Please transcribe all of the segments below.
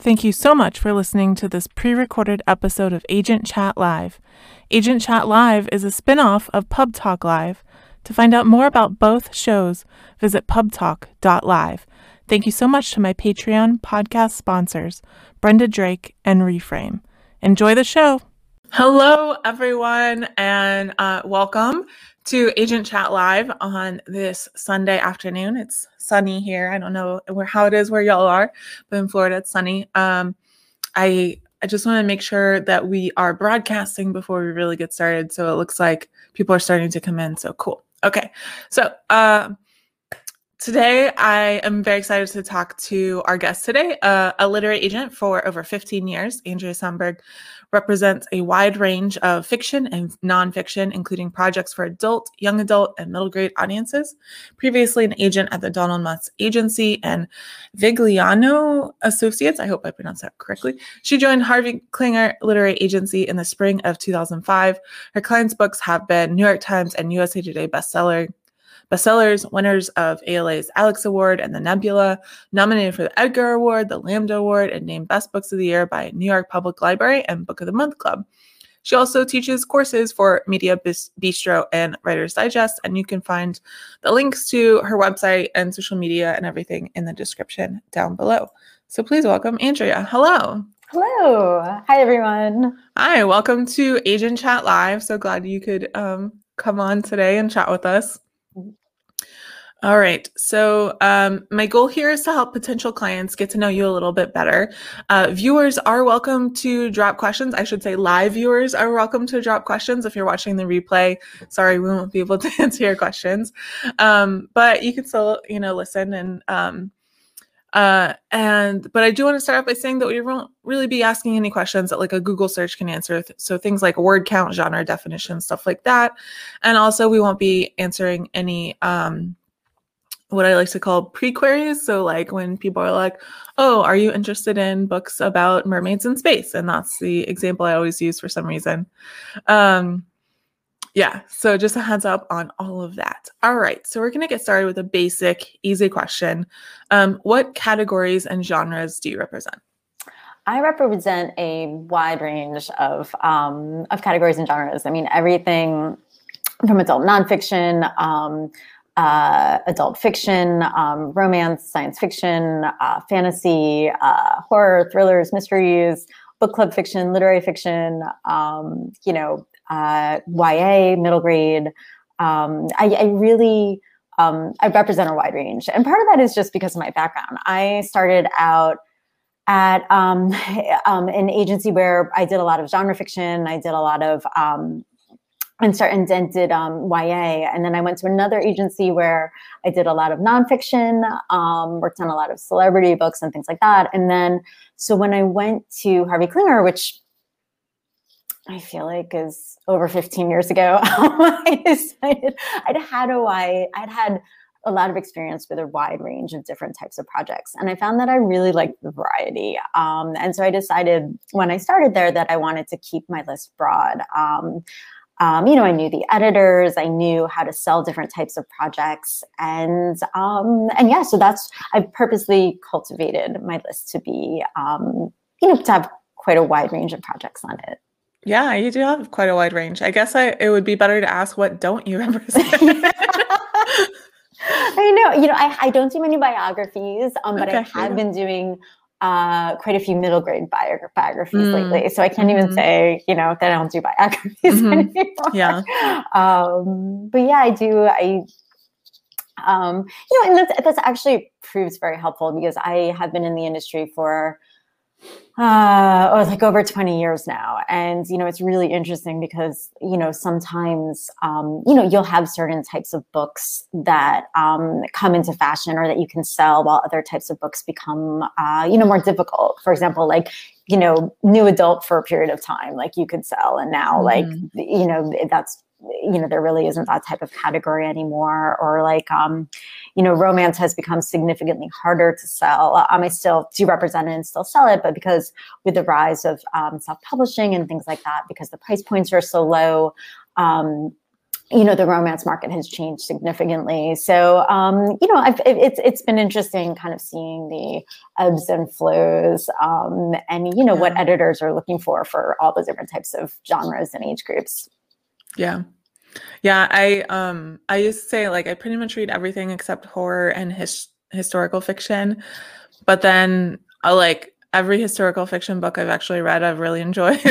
Thank you so much for listening to this pre recorded episode of Agent Chat Live. Agent Chat Live is a spin off of Pub Talk Live. To find out more about both shows, visit pubtalk.live. Thank you so much to my Patreon podcast sponsors, Brenda Drake and Reframe. Enjoy the show. Hello, everyone, and uh, welcome to Agent Chat Live on this Sunday afternoon. It's sunny here. I don't know where how it is where y'all are, but in Florida it's sunny. Um, I I just want to make sure that we are broadcasting before we really get started. So it looks like people are starting to come in. So cool. Okay, so. Uh, Today, I am very excited to talk to our guest today, uh, a literary agent for over 15 years. Andrea Somberg represents a wide range of fiction and nonfiction, including projects for adult, young adult, and middle grade audiences. Previously, an agent at the Donald Maass Agency and Vigliano Associates. I hope I pronounced that correctly. She joined Harvey Klinger Literary Agency in the spring of 2005. Her clients' books have been New York Times and USA Today bestseller bestsellers, winners of ALA's Alex Award and the Nebula, nominated for the Edgar Award, the Lambda Award, and named Best Books of the Year by New York Public Library and Book of the Month Club. She also teaches courses for Mediabistro and Writer's Digest, and you can find the links to her website and social media and everything in the description down below. So please welcome Andrea. Hello. Hello. Hi, everyone. Hi, welcome to Agent Chat Live. So glad you could um, come on today and chat with us. All right. So, um, my goal here is to help potential clients get to know you a little bit better. Uh, viewers are welcome to drop questions. I should say, live viewers are welcome to drop questions. If you're watching the replay, sorry, we won't be able to answer your questions. Um, but you can still, you know, listen and, um, uh, and but I do want to start off by saying that we won't really be asking any questions that like a Google search can answer. So things like word count, genre definition, stuff like that. And also, we won't be answering any um, what I like to call pre-queries. So like when people are like, "Oh, are you interested in books about mermaids in space?" and that's the example I always use for some reason. Um, yeah, so just a heads up on all of that. All right, so we're gonna get started with a basic, easy question. Um, what categories and genres do you represent? I represent a wide range of um, of categories and genres. I mean, everything from adult nonfiction. Um, uh, adult fiction, um, romance, science fiction, uh, fantasy, uh, horror, thrillers, mysteries, book club fiction, literary fiction, um, you know, uh, YA, middle grade. Um, I, I, really, um, I represent a wide range. And part of that is just because of my background. I started out at um, um, an agency where I did a lot of genre fiction. I did a lot of um, and start did um, YA. And then I went to another agency where I did a lot of nonfiction, um, worked on a lot of celebrity books and things like that. And then, so when I went to Harvey Klinger, which I feel like is over 15 years ago, I decided I'd had I'd had a lot of experience with a wide range of different types of projects. And I found that I really liked the variety. Um, and so I decided when I started there that I wanted to keep my list broad. Um, um, you know, I knew the editors, I knew how to sell different types of projects, and um, and yeah, so that's I purposely cultivated my list to be, um, you know, to have quite a wide range of projects on it. Yeah, you do have quite a wide range. I guess I, it would be better to ask what don't you represent. I know, you know, I, I don't do many biographies, um, but okay, I have yeah. been doing uh, quite a few middle grade biographies mm. lately. So I can't mm-hmm. even say, you know, that I don't do biographies mm-hmm. anymore. Yeah. Um, but yeah, I do. I, um, you know, and that's, that's actually proves very helpful because I have been in the industry for uh, oh, like over 20 years now. And, you know, it's really interesting because, you know, sometimes, um, you know, you'll have certain types of books that um, come into fashion or that you can sell while other types of books become, uh, you know, more difficult. For example, like, you know, new adult for a period of time, like you could sell. And now, mm-hmm. like, you know, that's you know there really isn't that type of category anymore or like um you know romance has become significantly harder to sell. Um, i still do represent it and still sell it but because with the rise of um, self-publishing and things like that because the price points are so low um you know the romance market has changed significantly. So um, you know I've, it's it's been interesting kind of seeing the ebbs and flows um, and you know yeah. what editors are looking for for all the different types of genres and age groups yeah yeah i um i used to say like i pretty much read everything except horror and his- historical fiction but then I uh, like every historical fiction book I've actually read, I've really enjoyed. so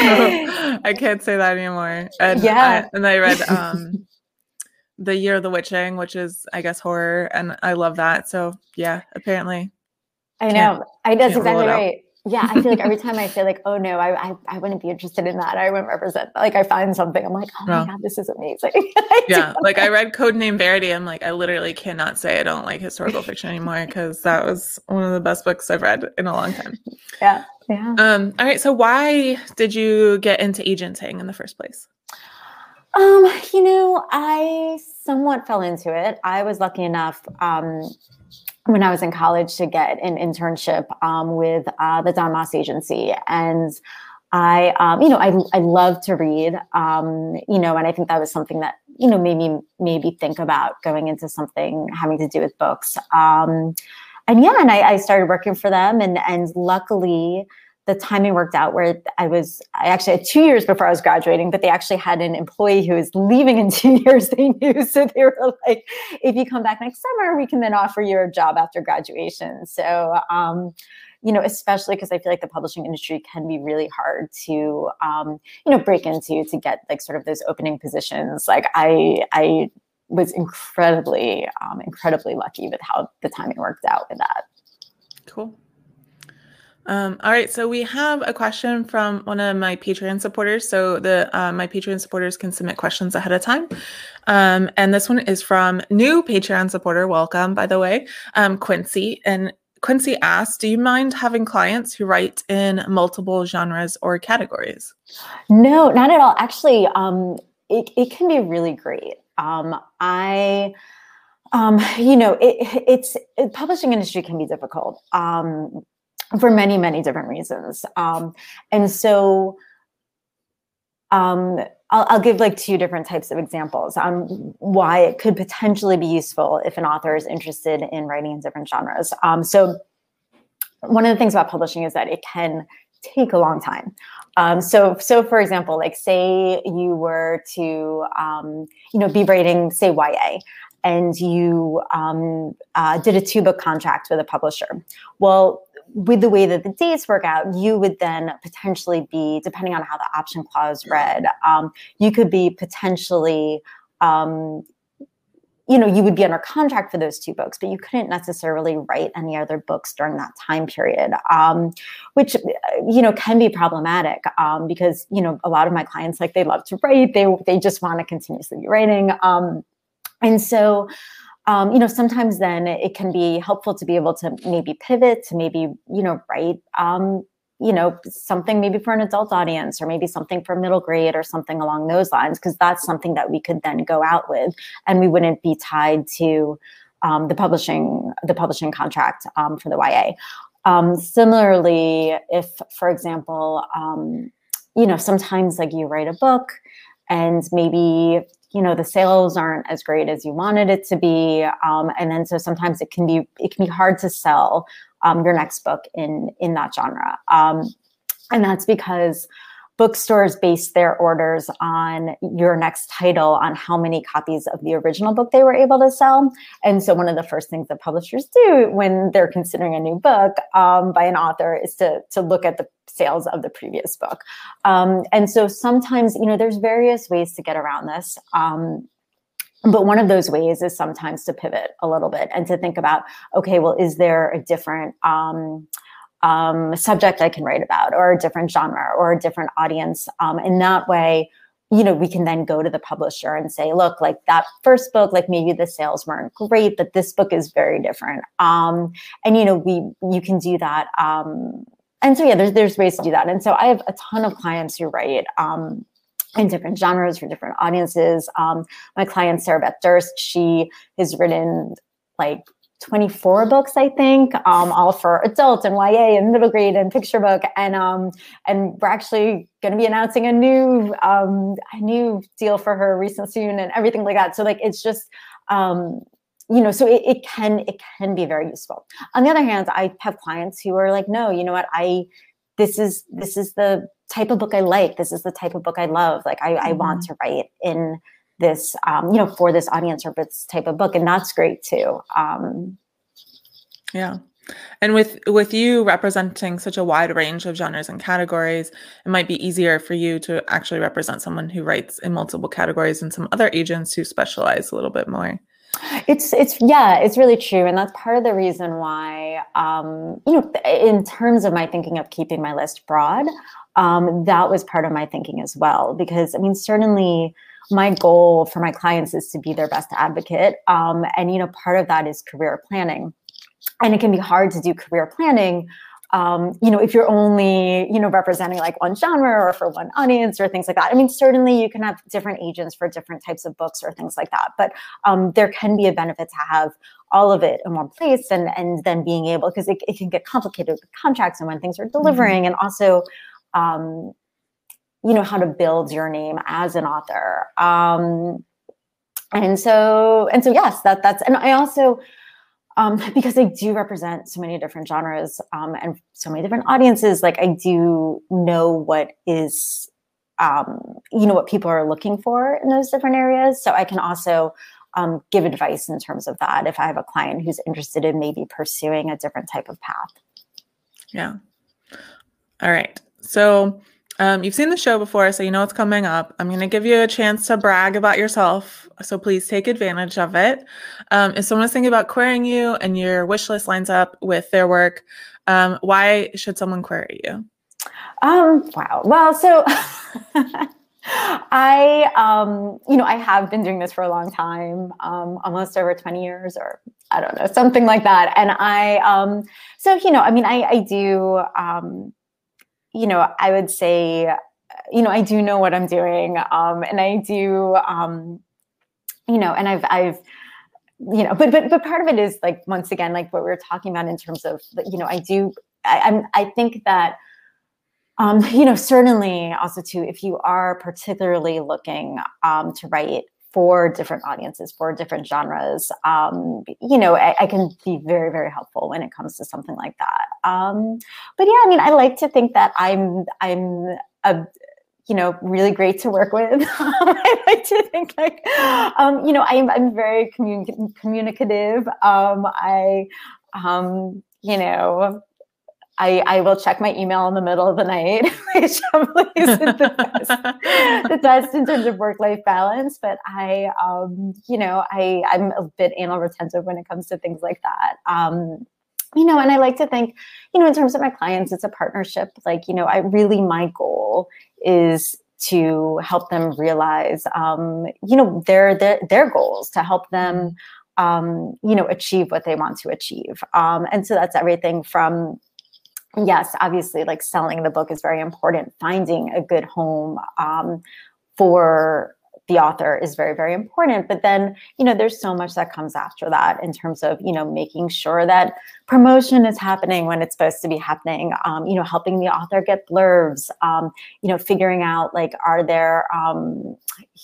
I can't say that anymore. And yeah. I, and I read um, The Year of the Witching, which is, I guess, horror. And I love that. So yeah, apparently. I know. I, that's exactly right yeah, I feel like every time I say like, oh no, I, I, I wouldn't be interested in that. I wouldn't represent like I find something. I'm like, oh my god, this is amazing. yeah, like I read Code Name Verity. I'm like, I literally cannot say I don't like historical fiction anymore because that was one of the best books I've read in a long time. Yeah, yeah. Um. All right. So why did you get into agenting in the first place? Um, you know, I somewhat fell into it. I was lucky enough. Um, when I was in college to get an internship um, with uh, the Don Maass Agency. And I, um, you know, I, I love to read, um, you know, and I think that was something that, you know, made me maybe think about going into something having to do with books. Um, and yeah, and I, I started working for them and, and luckily, the timing worked out where I was, I actually had two years before I was graduating, but they actually had an employee who was leaving in two years, they knew. So they were like, if you come back next summer, we can then offer you a job after graduation. So, um, you know, especially because I feel like the publishing industry can be really hard to, um, you know, break into to get like sort of those opening positions. Like I, I was incredibly, um, incredibly lucky with how the timing worked out with that. Cool. Um, all right, so we have a question from one of my Patreon supporters. So the uh, my Patreon supporters can submit questions ahead of time, um, and this one is from new Patreon supporter. Welcome, by the way, um, Quincy. And Quincy asks, "Do you mind having clients who write in multiple genres or categories?" No, not at all. Actually, um, it it can be really great. Um, I um, you know, it, it's it, publishing industry can be difficult. Um, for many, many different reasons. Um, and so um, I'll, I'll, give like two different types of examples on why it could potentially be useful if an author is interested in writing in different genres. Um, so one of the things about publishing is that it can take a long time. Um, so, so for example, like say you were to, um, you know, be writing, say YA, and you um, uh, did a two book contract with a publisher. Well, with the way that the dates work out, you would then potentially be, depending on how the option clause read, um, you could be potentially, um, you know, you would be under contract for those two books, but you couldn't necessarily write any other books during that time period, um, which, you know, can be problematic um, because, you know, a lot of my clients, like they love to write, they, they just want to continuously be writing. Um, and so, um, you know, sometimes then it can be helpful to be able to maybe pivot to maybe, you know, write, um, you know, something maybe for an adult audience or maybe something for middle grade or something along those lines, because that's something that we could then go out with and we wouldn't be tied to um, the publishing the publishing contract um, for the YA. Um, similarly, if, for example, um, you know, sometimes like you write a book and maybe you know the sales aren't as great as you wanted it to be um, and then so sometimes it can be it can be hard to sell um, your next book in in that genre. Um, and that's because bookstores base their orders on your next title on how many copies of the original book they were able to sell. And so one of the first things that publishers do when they're considering a new book um, by an author is to to look at the sales of the previous book. Um, and so sometimes you know there's various ways to get around this um, but one of those ways is sometimes to pivot a little bit and to think about okay well is there a different um, subject I can write about, or a different genre, or a different audience. Um, and that way, you know, we can then go to the publisher and say, look, like that first book, like maybe the sales weren't great, but this book is very different. Um, and you know, we you can do that. Um, and so yeah, there's there's ways to do that. And so I have a ton of clients who write um, in different genres for different audiences. Um, my client Sarah Beth Durst, she has written like 24 books, I think, um, all for adult and YA and middle grade and picture book. And um, and we're actually going to be announcing a new um, a new deal for her recent soon and everything like that. So like it's just um, you know, so it, it can it can be very useful. On the other hand, I have clients who are like, no, you know what, I this is this is the type of book I like. This is the type of book I love. Like I. I want mm-hmm. to write in this um, you know for this audience or this type of book and that's great too. Um, yeah. And with with you representing such a wide range of genres and categories it might be easier for you to actually represent someone who writes in multiple categories and some other agents who specialize a little bit more. It's it's yeah it's really true and that's part of the reason why um, you know in terms of my thinking of keeping my list broad um, that was part of my thinking as well because i mean certainly my goal for my clients is to be their best advocate. Um, and, you know, part of that is career planning. And it can be hard to do career planning um, you know, if you're only, you know, representing like one genre or for one audience or things like that. I mean, certainly you can have different agents for different types of books or things like that. But um, there can be a benefit to have all of it in one place and and then being able because it, it can get complicated with contracts and when things are delivering mm-hmm. and also um, you know how to build your name as an author. Um, and so and so yes that that's and i also um, because i do represent so many different genres um, and so many different audiences like i do know what is um, you know what people are looking for in those different areas. So i can also um, give advice in terms of that if i have a client who's interested in maybe pursuing a different type of path. Yeah. All right. So um, you've seen the show before, so you know what's coming up. I'm going to give you a chance to brag about yourself, so please take advantage of it. Um, if someone is thinking about querying you and your wish list lines up with their work, um, why should someone query you? Um, wow. Well, so I, um, you know, I have been doing this for a long time, um, almost over 20 years, or I don't know, something like that. And I, um, so you know, I mean, I, I do. Um, you know, I would say, you know, I do know what I'm doing, um, and I do, um, you know, and I've, I've, you know, but but but part of it is like once again, like what we were talking about in terms of, you know, I do, I, I'm, I think that. Um, you know, certainly also too, if you are particularly looking um, to write for different audiences, for different genres. Um, you know, I, I, can be very, very helpful when it comes to something like that. Um, but yeah, I mean, I like to think that I'm I'm a you know really great to work with. I like to think like um, you know I'm I'm very communi- communicative. Um, I um, you know I, I will check my email in the middle of the night, which probably isn't the best, the best in terms of work-life balance. But I, um, you know, I I'm a bit anal retentive when it comes to things like that. Um, you know, and I like to think, you know, in terms of my clients, it's a partnership. Like, you know, I really my goal is to help them realize, um, you know, their their their goals to help them um, you know, achieve what they want to achieve. Um, and so that's everything from yes, obviously, like selling the book is very important. Finding a good home um, for the author is very, very important. But then, you know, there's so much that comes after that in terms of, you know, making sure that promotion is happening when it's supposed to be happening, um, you know, helping the author get blurbs, um, you know, figuring out like, are there, um,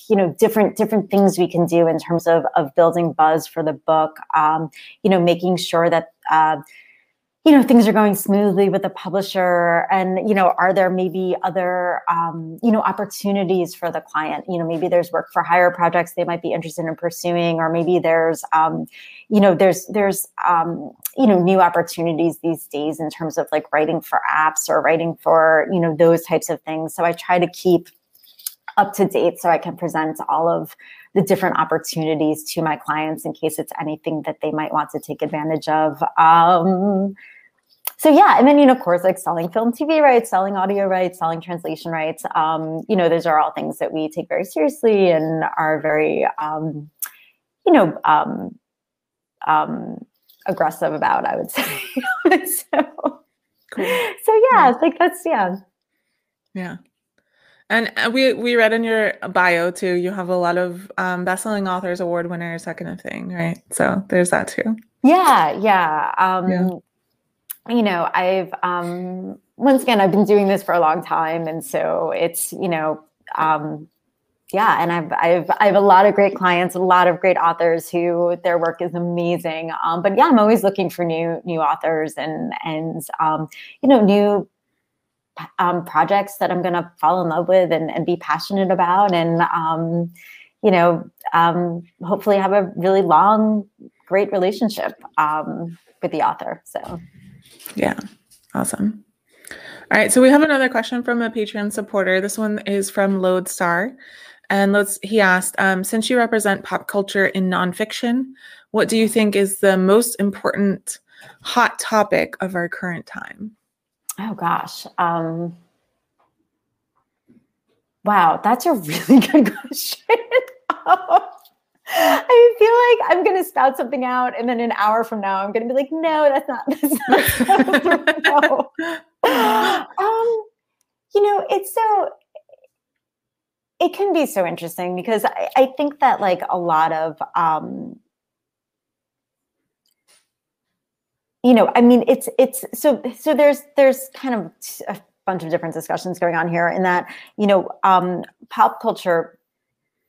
you know, different, different things we can do in terms of, of building buzz for the book, um, you know, making sure that, uh, you know things are going smoothly with the publisher and you know are there maybe other um, you know opportunities for the client? You know maybe there's work for hire projects they might be interested in pursuing or maybe there's um, you know there's there's um, you know new opportunities these days in terms of like writing for apps or writing for you know those types of things. So i try to keep up to date so i can present all of the different opportunities to my clients in case it's anything that they might want to take advantage of. Um, so yeah, and then you know, of course, like selling film, TV rights, selling audio rights, selling translation rights. Um, you know, those are all things that we take very seriously and are very, um, you know, um, um, aggressive about. I would say. so, cool. so yeah, yeah, like that's yeah. Yeah. And uh, we we read in your bio too. You have a lot of um, best-selling authors, award winners, that kind of thing, right? So there's that too. Yeah, yeah. Um, yeah. You know, I've um, once again I've been doing this for a long time, and so it's you know, um, yeah, and I've I've I have a lot of great clients, a lot of great authors who their work is amazing. Um, but yeah, I'm always looking for new new authors and and um, you know new um, projects that I'm going to fall in love with and, and be passionate about, and um, you know, um, hopefully have a really long, great relationship um, with the author. So, yeah, awesome. All right, so we have another question from a Patreon supporter. This one is from Lodestar. And let's, he asked, um, since you represent pop culture in nonfiction, what do you think is the most important hot topic of our current time? Oh gosh. Um, wow, that's a really good question. I feel like I'm going to spout something out, and then an hour from now, I'm going to be like, "No, that's not." That's not no. um, you know, it's so. It can be so interesting because I, I think that like a lot of um, you know i mean it's it's so so there's there's kind of a bunch of different discussions going on here in that you know um, pop culture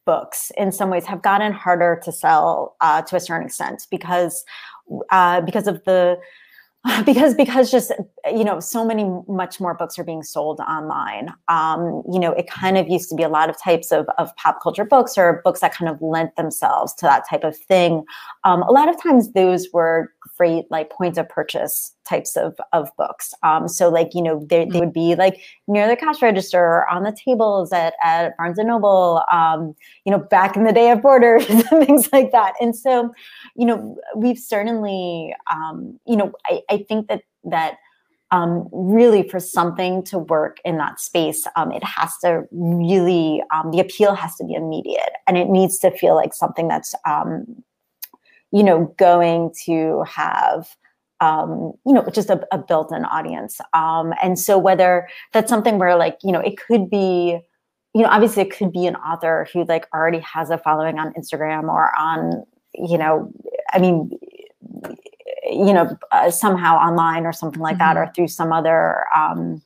books in some ways have gotten harder to sell uh, to a certain extent because uh, because of the because because just you know so many much more books are being sold online. Um, you know it kind of used to be a lot of types of, of pop culture books or books that kind of lent themselves to that type of thing. Um, a lot of times those were great like point of purchase types of, of books. Um, so like you know they, they mm. would be like near the cash register or on the tables at, at barnes and noble um, you know back in the day of borders and things like that. And so you know we've certainly um, you know I, I think that that um, really for something to work in that space, um, it has to really um, the appeal has to be immediate, and it needs to feel like something that's um, you know going to have um, you know just a, a built-in audience. Um, and so whether that's something where like you know it could be you know obviously it could be an author who like already has a following on Instagram or on you know I mean you know, uh, somehow online or something like mm-hmm. that, or through some other um,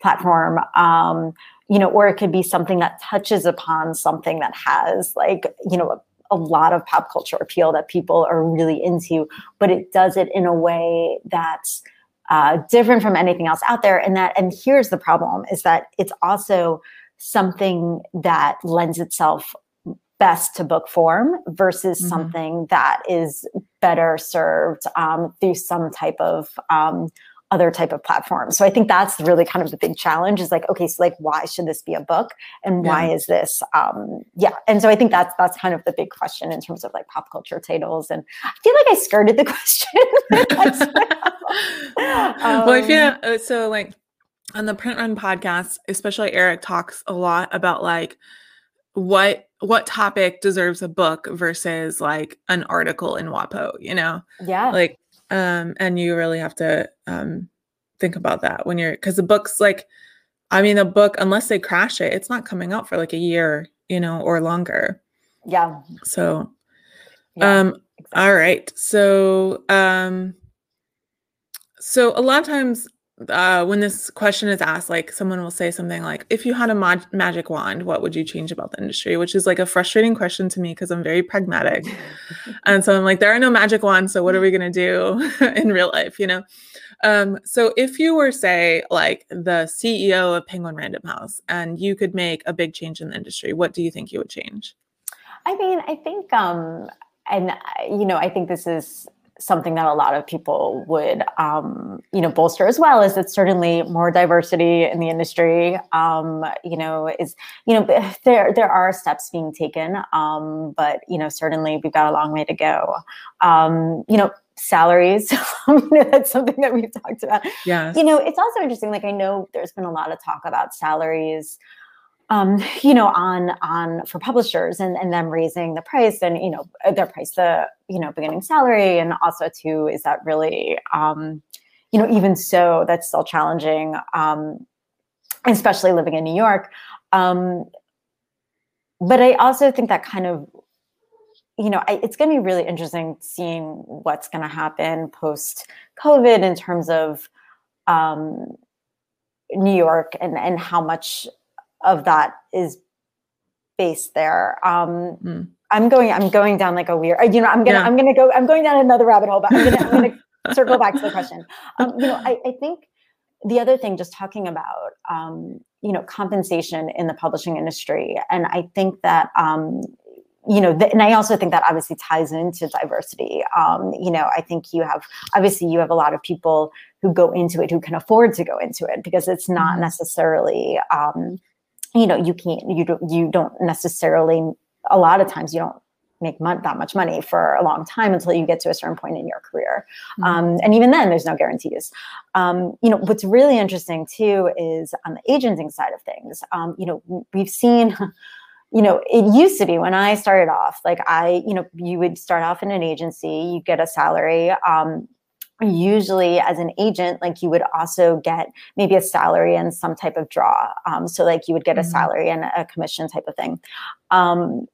platform. Um, you know, or it could be something that touches upon something that has like, you know, a, lot of pop culture appeal that people are really into, but it does it in a way that's uh, different from anything else out there. And that, and here's the problem: is that it's also something that lends itself best to book form versus mm-hmm. something that is better served um, through some type of um, other type of platform. So I think that's really kind of the big challenge is like, okay, so like, why should this be a book, and why yeah. is this? Um, yeah, and so I think that's that's kind of the big question in terms of like pop culture titles. And I feel like I skirted the question. well, I feel um, uh, so like on the print run podcast, especially Eric talks a lot about like what what topic deserves a book versus like an article in WAPO, you know? Yeah. Like, um, and you really have to um think about that when you're because the book's like, I mean, the book, unless they crash it, it's not coming out for like a year, you know, or longer. Yeah. So yeah, um exactly. all right. So um so a lot of times uh, when this question is asked, like someone will say something like, if you had a mag- magic wand, what would you change about the industry? Which is like a frustrating question to me because I'm very pragmatic. and so I'm like, there are no magic wands. So what are we going to do in real life, you know? Um, so if you were, say, like the CEO of Penguin Random House and you could make a big change in the industry, what do you think you would change? I mean, I think, um, and, you know, I think this is something that a lot of people would um, you know bolster as well is that certainly more diversity in the industry um, you know is you know there there are steps being taken um, but you know certainly we've got a long way to go. Um, you know salaries you know, that's something that we've talked about. Yeah you know it's also interesting like i know there's been a lot of talk about salaries um, you know, on on for publishers and and them raising the price and you know their price the you know beginning salary and also too is that really um, you know even so that's still challenging, um, especially living in New York. Um, but I also think that kind of you know, I, it's going to be really interesting seeing what's going to happen post COVID in terms of um, New York and and how much of that is based there. Um, mm. I'm going. I'm going down like a weird. You know, I'm gonna. Yeah. I'm gonna go. I'm going down another rabbit hole, but I'm gonna. I'm gonna circle back to the question. Um, you know, I, I think the other thing, just talking about, um, you know, compensation in the publishing industry, and I think that um, you know, and I also think that obviously ties into diversity. Um, you know, I think you have obviously you have a lot of people who go into it who can afford to go into it because it's not mm-hmm. necessarily, um, you know, you can't you don't you don't necessarily a lot of times you don't make mon- that much money for a long time until you get to a certain point in your career. Mm-hmm. Um, and even then, there's no guarantees. Um, you know, what's really interesting too is on the agenting side of things. Um, you know, we've seen you know, it used to be when I started off, like I, you know, you would start off in an agency, you get a salary. Usually as an agent like you would also get maybe a salary and some type of draw um, so like you would get a mm-hmm. salary and a commission type of thing um,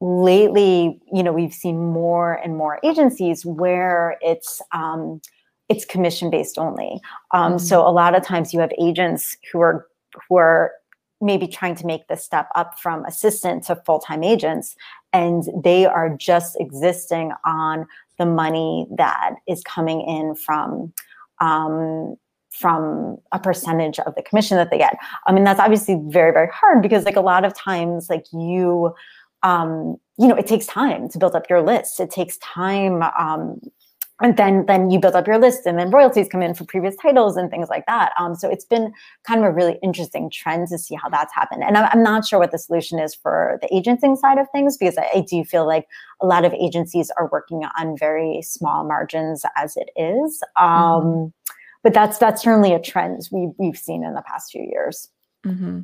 lately you know we've seen more and more agencies where it's um, it's commission based only um, mm-hmm. so a lot of times you have agents who are who are maybe trying to make the step up from assistant to full-time agents and they are just existing on the money that is coming in from um, from a percentage of the commission that they get. I mean that's obviously very very hard because like a lot of times like you um, you know it takes time to build up your list. It takes time um, and then then you build up your list and then royalties come in for previous titles and things like that um, so it's been kind of a really interesting trend to see how that's happened and I'm, I'm not sure what the solution is for the agenting side of things because I, I, do feel like a lot of agencies are working on very small margins as it is um, mm-hmm. but that's that's certainly a trend we, we've seen in the past few years mm-hmm.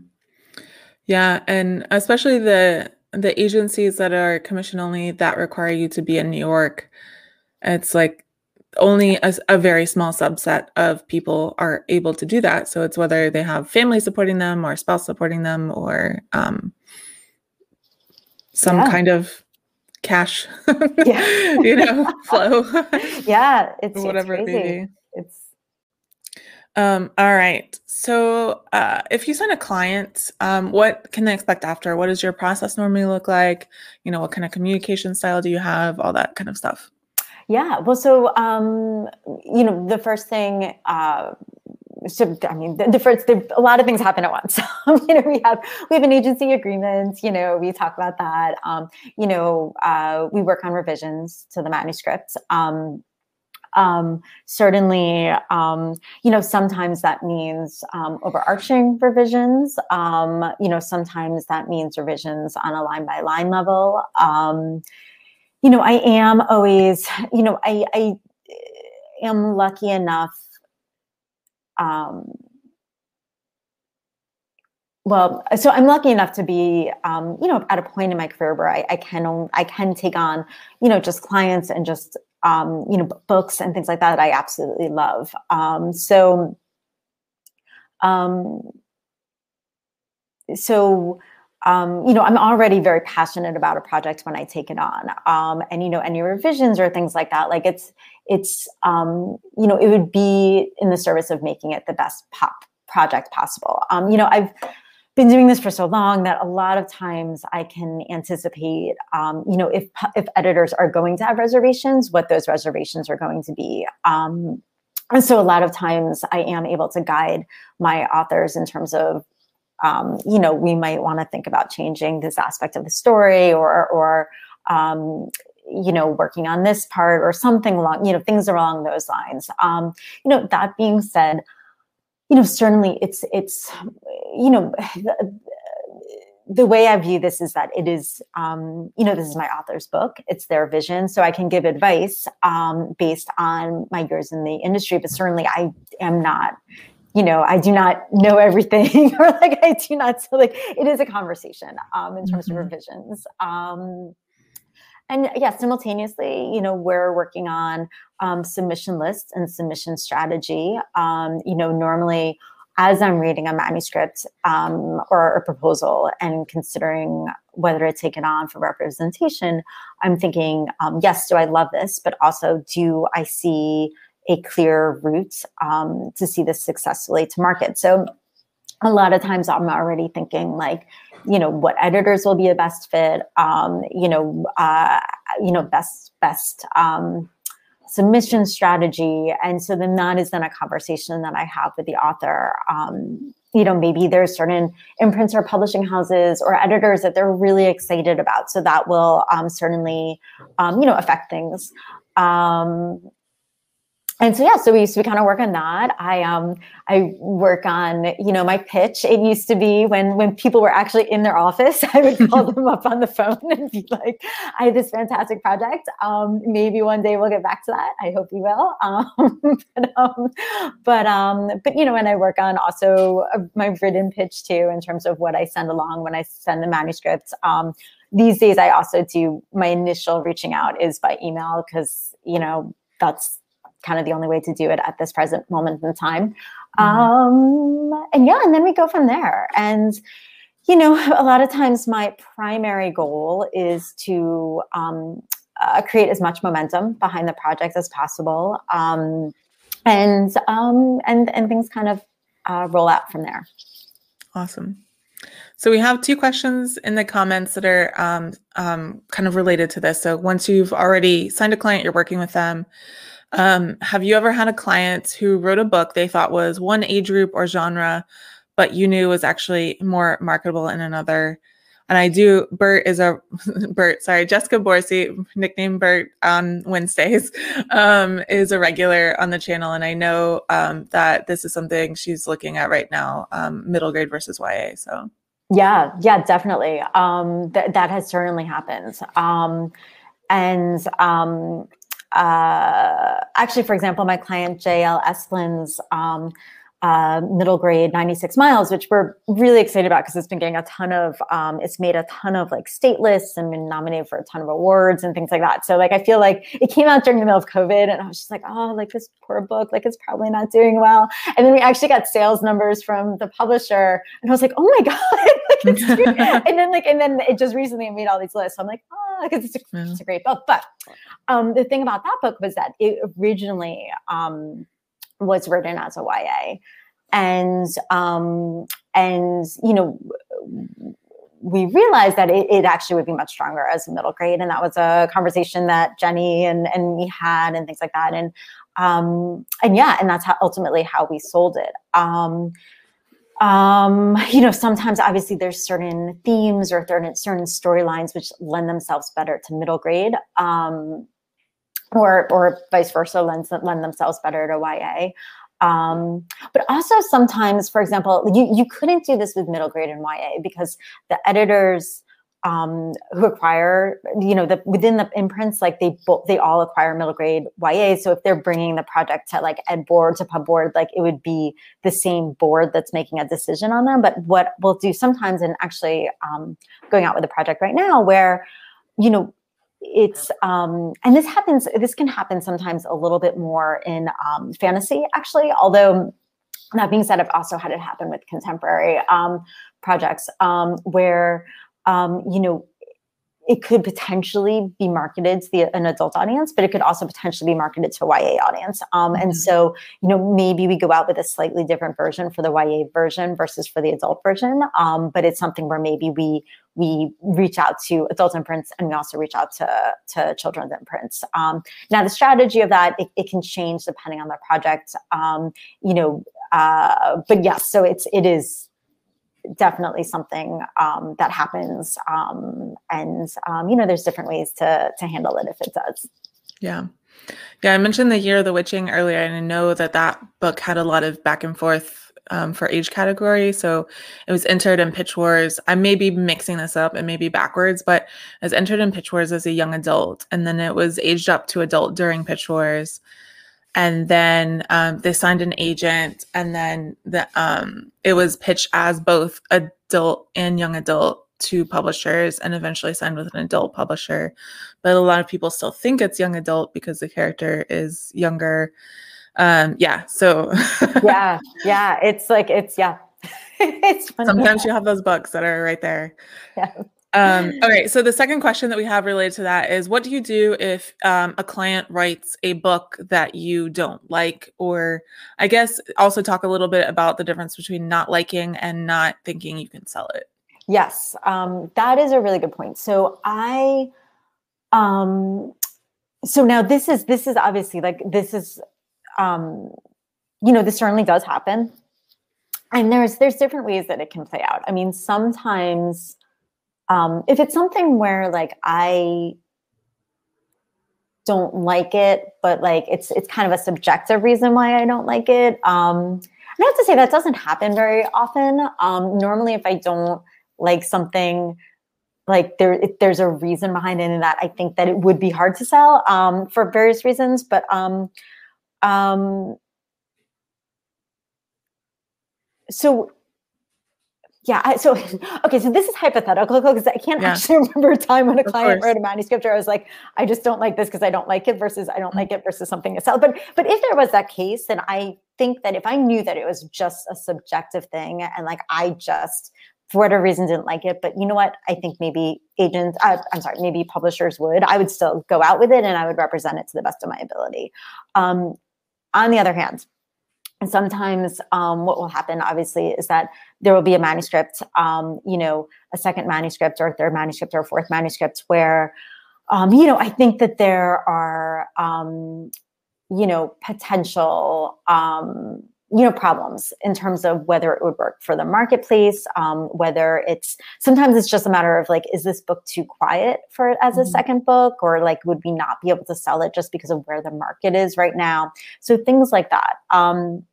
yeah and especially the the agencies that are commission only that require you to be in new york it's like only a, a, very small subset of people are able to do that. So it's whether they have family supporting them or spouse supporting them or um, some yeah. kind of cash, yeah. you know, flow. yeah, it's whatever it's it may be. It's um, all right. So, uh, if you send a client, um, what can they expect after? What does your process normally look like? You know, what kind of communication style do you have? All that kind of stuff. Yeah, well, so um, you know, the first thing. Uh, so I mean, the, the first, the, a lot of things happen at once. you know, we have we have an agency agreement. You know, we talk about that. Um, you know, uh, we work on revisions to the manuscript. Um, um, certainly, um, you know, sometimes that means um, overarching revisions. Um, you know, sometimes that means revisions on a line by line level. You know, I am always, you know, I, I am lucky enough. Um, well, so I'm lucky enough to be, um, you know, at a point in my career where I, I can I can take on, you know, just clients and just, um, you know, books and things like that that I absolutely love. Um, so, um, so um, you know, I'm already very passionate about a project when I take it on. Um, and, you know, any revisions or things like that, like it's, it's, um, you know, it would be in the service of making it the best pop project possible. Um, you know, I've been doing this for so long that a lot of times I can anticipate, um, you know, if, if editors are going to have reservations, what those reservations are going to be. Um, and so a lot of times I am able to guide my authors in terms of um, you know, we might want to think about changing this aspect of the story or, or, um, you know, working on this part or something along, you know, things along those lines. Um, you know, that being said, you know, certainly it's, it's, you know, the, the way I view this is that it is, um, you know, this is my author's book. It's their vision, so I can give advice um, based on my years in the industry. But certainly, I am not you know, I do not know everything, or like I do not. So like it is a conversation um, in terms mm-hmm. of revisions. Um, and yeah, simultaneously, you know, we're working on um, submission lists and submission strategy. Um, you know, normally as I'm reading a manuscript um, or a proposal and considering whether to take it on for representation, I'm thinking, um, yes, do I love this? But also, do I see a clear route um, to see this successfully to market? So a lot of times I'm already thinking like, you know, what editors will be a best fit, um, you know, uh, you know, best, best, um, submission strategy. And so then that is then a conversation that I have with the author. Um, you know, maybe there's certain imprints or publishing houses or editors that they're really excited about. So that will um, certainly, um, you know, affect things. Um, and so yeah so we we kind of work on that. I um i work on you know my pitch. It used to be when when people were actually in their office i would call them up on the phone and be like i have this fantastic project. Um maybe one day we'll get back to that. I hope we will. Um but um but um but you know and i work on also uh, my written pitch too in terms of what i send along when i send the manuscripts. Um these days i also do my initial reaching out is by email because you know that's kind of the only way to do it at this present moment in time. Mm-hmm. Um, and yeah, and then we go from there. And you know, a lot of times my primary goal is to um, uh, create as much momentum behind the project as possible, um, and um, and and things kind of uh, roll out from there. Awesome. So we have two questions in the comments that are um, um, kind of related to this. So once you've already signed a client, you're working with them. Um, have you ever had a client who wrote a book they thought was one age group or genre, but you knew was actually more marketable in another? And I do, Bert is a, Bert, sorry, Jessica Borsey, nicknamed Bert on Wednesdays, um, is a regular on the channel. And I know um, that this is something she's looking at right now, um, middle grade versus YA. So, yeah, yeah, definitely. Um, th- that has certainly happened. Um, and um, uh, actually, for example, my client JL Esplin's um, uh, middle grade 96 miles, which we're really excited about because it's been getting a ton of, um, it's made a ton of like state lists and been nominated for a ton of awards and things like that. So like, I feel like it came out during the middle of COVID and I was just like, oh, like this poor book, like it's probably not doing well. And then we actually got sales numbers from the publisher and I was like, oh my God. and then like, and then it just recently made all these lists. So I'm like, oh, because it's, it's, a great book. But um, the thing about that book was that it originally, um, was written as a YA, and um, and you know we realized that it, it, actually would be much stronger as middle grade, and that was a conversation that Jenny and and me had and things like that, and um, and yeah, and that's how ultimately how we sold it. Um, um, you know, sometimes obviously there's certain themes or certain certain storylines which lend themselves better to middle grade. Um, or or vice versa lends lend themselves better to YA. Um, but also sometimes, for example, you, you couldn't do this with middle grade and YA because the editors um, who acquire, you know, the within the imprints, like they both they all acquire middle grade YA. So if they're bringing the project to like ed board to pub board, like it would be the same board that's making a decision on them. But what we'll do sometimes, and actually um, going out with a project right now, where you know it's um and this happens this can happen sometimes a little bit more in um, fantasy actually although that being said i've also had it happen with contemporary um, projects um, where um, you know it could potentially be marketed to the, an adult audience, but it could also potentially be marketed to a YA audience. Um, mm-hmm. And so, you know, maybe we go out with a slightly different version for the YA version versus for the adult version. Um, but it's something where maybe we we reach out to adult imprints and we also reach out to to children's imprints. Um, now, the strategy of that it, it, can change depending on the project. Um, you know, uh, but yes, so it's it is definitely something um, that happens um, and um, you know there's different ways to to handle it if it does. Yeah. Yeah i mentioned the year of the witching earlier and i know that that book had a lot of back and forth um, for age category. So it was entered in pitch wars. I may be mixing this up and maybe backwards but it was entered in pitch wars as a young adult and then it was aged up to adult during pitch wars and then um, they signed an agent and then the um, it was pitched as both adult and young adult to publishers and eventually signed with an adult publisher but a lot of people still think it's young adult because the character is younger Um, yeah. So yeah, yeah. It's like it's yeah. it's funny. sometimes you have those books that are right there. Yeah. Um, okay, so the second question that we have related to that is what do you do if um, a client writes a book that you don't like? Or I guess also talk a little bit about the difference between not liking and not thinking you can sell it. Yes, um, that is a really good point. So I, um, so now this is this is obviously like this is, um, you know, this certainly does happen, and there's there's different ways that it can play out. I mean, sometimes um, if it's something where like I don't like it, but like it's it's kind of a subjective reason why I don't like it. Um, I have to say that doesn't happen very often. Um, normally, if I don't like something, like there there's a reason behind it, and that I think that it would be hard to sell um, for various reasons. But um, um, so yeah. I, so, okay. So this is hypothetical because I can't yeah. actually remember a time when a client wrote a manuscript where I was like, I just don't like this because I don't like it versus I don't mm-hmm. like it versus something to sell. But, but if there was that case, then I think that if I knew that it was just a subjective thing and like I just, for whatever reason, didn't like it, but you know what? I think maybe agents, uh, I'm sorry, maybe publishers would, I would still go out with it and I would represent it to the best of my ability. Um, on the other hand, sometimes um, what will happen, obviously, is that there will be a manuscript, um, you know, a second manuscript or a third manuscript or a fourth manuscript where, um, you know, I think that there are, um, you know, potential, um, you know, problems in terms of whether it would work for the marketplace, um, whether it's sometimes it's just a matter of like, is this book too quiet for as a mm-hmm. second book, or like would we not be able to sell it just because of where the market is right now? So things like that. Um,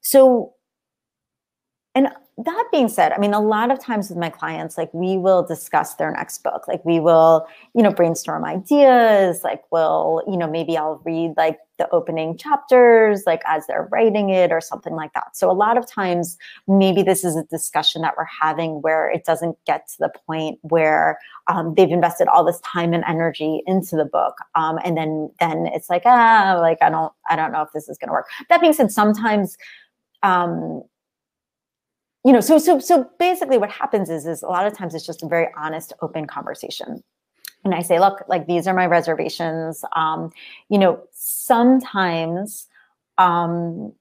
so and that being said, I mean, a lot of times with my clients, like we will discuss their next book. Like we will, you know, brainstorm ideas. Like we'll, you know, maybe I'll read like the opening chapters, like as they're writing it or something like that. So a lot of times, maybe this is a discussion that we're having where it doesn't get to the point where um, they've invested all this time and energy into the book, um, and then then it's like ah, like I don't I don't know if this is going to work. That being said, sometimes. Um, you know so so so basically what happens is is a lot of times it's just a very honest open conversation. And i say look like these are my reservations. Um you know sometimes um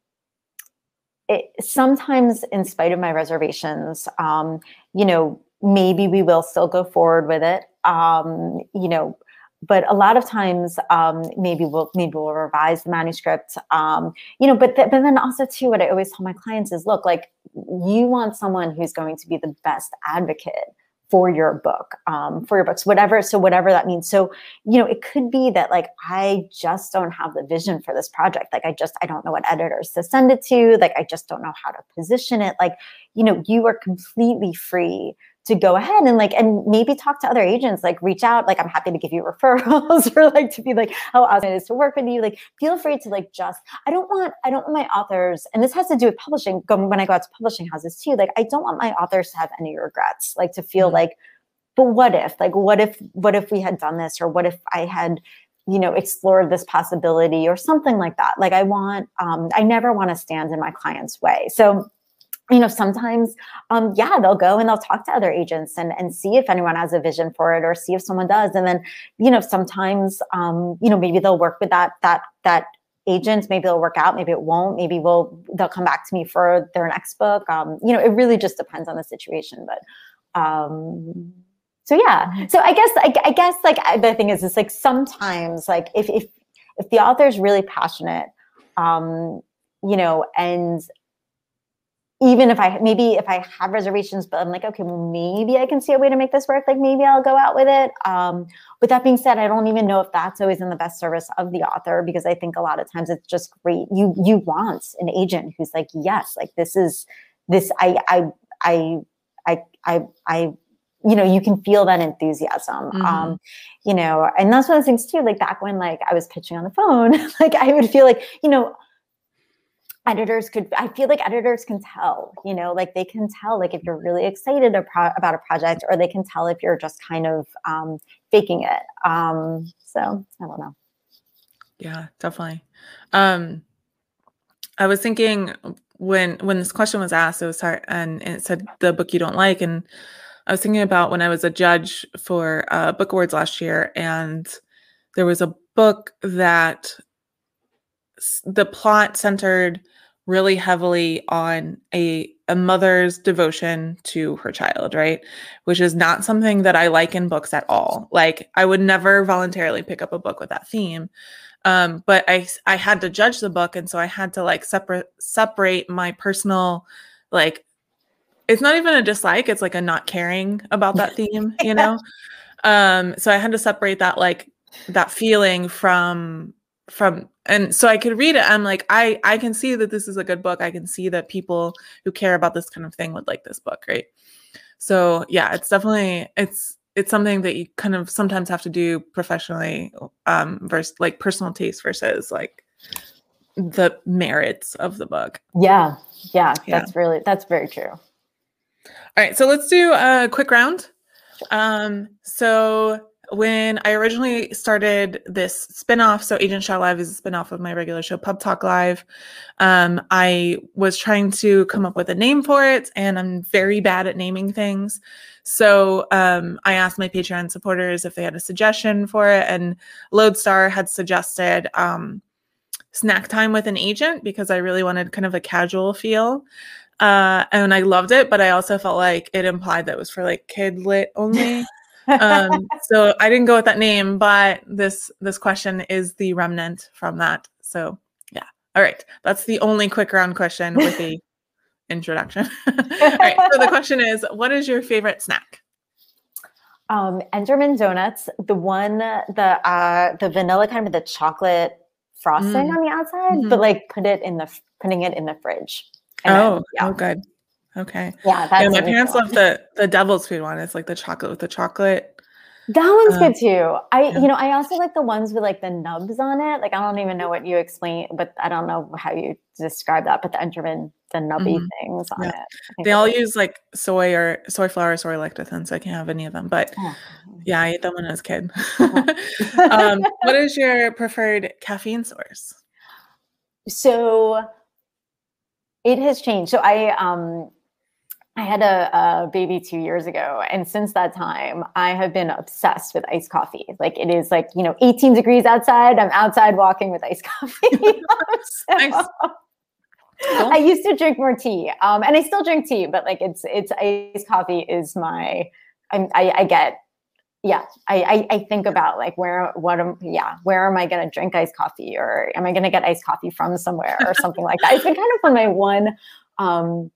it, sometimes in spite of my reservations um you know maybe we will still go forward with it um you know but a lot of times um, maybe we'll maybe we'll revise the manuscript um, you know but, th- but then also too what i always tell my clients is look like you want someone who's going to be the best advocate for your book um, for your books whatever so whatever that means. So you know it could be that like i just don't have the vision for this project. Like i just i don't know what editors to send it to. Like i just don't know how to position it. Like you know you are completely free to go ahead and like and maybe talk to other agents like reach out like i'm happy to give you referrals or like to be like how awesome it is to work with you. Like feel free to like just i don't want i don't want my authors and this has to do with publishing when i go out to publishing houses too like i don't want my authors to have any regrets like to feel mm-hmm. like but what if? Like what if what if we had done this or what if i had you know explored this possibility or something like that? Like i want um i never want to stand in my client's way. So you know sometimes um yeah they'll go and they'll talk to other agents and and see if anyone has a vision for it or see if someone does. And then you know sometimes um you know maybe they'll work with that that that agent. Maybe it'll work out. Maybe it won't. Maybe we'll they'll come back to me for their next book. Um you know it really just depends on the situation but um so yeah. Mm-hmm. so i guess i, I guess like the thing is it's like sometimes like if if if the author is really passionate um you know and even if I maybe if I have reservations, but I'm like, okay, well, maybe I can see a way to make this work. Like maybe I'll go out with it. Um, with that being said, I don't even know if that's always in the best service of the author because I think a lot of times it's just great. You you want an agent who's like, yes, like this is this. I I I I I I you know you can feel that enthusiasm mm-hmm. um you know and that's one of the things too like back when like i was pitching on the phone like i would feel like you know editors could i feel like editors can tell you know like they can tell like if you're really excited about a project or they can tell if you're just kind of um, faking it um, so i don't know Yeah, definitely. Um, I was thinking when when this question was asked, it was hard, and, it said the book you don't like, and I was thinking about when I was a judge for uh, book awards last year, and there was a book that the plot centered really heavily on a a mother's devotion to her child, right? Which is not something that I like in books at all. Like I would never voluntarily pick up a book with that theme. Um, but I I had to judge the book, and so I had to like separate separate my personal like it's not even a dislike, it's like a not caring about that theme, you know? Um, so I had to separate that like that feeling from from and so i could read it i'm like i i can see that this is a good book i can see that people who care about this kind of thing would like this book right? So yeah it's definitely it's it's something that you kind of sometimes have to do professionally um versus like personal taste versus like the merits of the book. Yeah yeah, yeah. that's really that's very true. All right so let's do a quick round. Um so when I originally started this spinoff, so Agent Chat Live is a spinoff of my regular show, Pub Talk Live. Um, I was trying to come up with a name for it, and I'm very bad at naming things. So um, I asked my Patreon supporters if they had a suggestion for it, and Lodestar had suggested um, Snack Time with an Agent because I really wanted kind of a casual feel. Uh, and I loved it, but I also felt like it implied that it was for like kid lit only um, so I didn't go with that name, but this this question is the remnant from that. So yeah. All right. That's the only quick round question with the introduction. All right. So the question is, what is your favorite snack? Um, Entenmann donuts, the one the uh the vanilla kind of the chocolate frosting mm. on the outside, mm-hmm. but like put it in the putting it in the fridge. oh, then, yeah. oh, good. Okay. Yeah, yeah. My parents love the the devil's food one. It's like the chocolate with the chocolate. That one's good too. I, yeah. you know, I also like the ones with like the nubs on it. Like I don't even know what you explain, but I don't know how you describe that. But the Entenmann, the nubby mm-hmm. things on yeah. it. They all use like soy or soy flour, soy lecithin, so I can't have any of them. But oh. yeah, I ate them when I was a kid. um, what is your preferred caffeine source? So it has changed. So I um I had a, a, baby two years ago. And since that time, I have been obsessed with iced coffee. Like it is like, you know, 18 degrees outside. I'm outside walking with iced coffee. so, nice. Cool. I used to drink more tea. Um, and I still drink tea, but like it's it's iced coffee is my I, I, I get yeah I, I, I think about like where what am yeah where am i going to drink iced coffee or am i going to get iced coffee from somewhere or something like that it's been kind of on my one um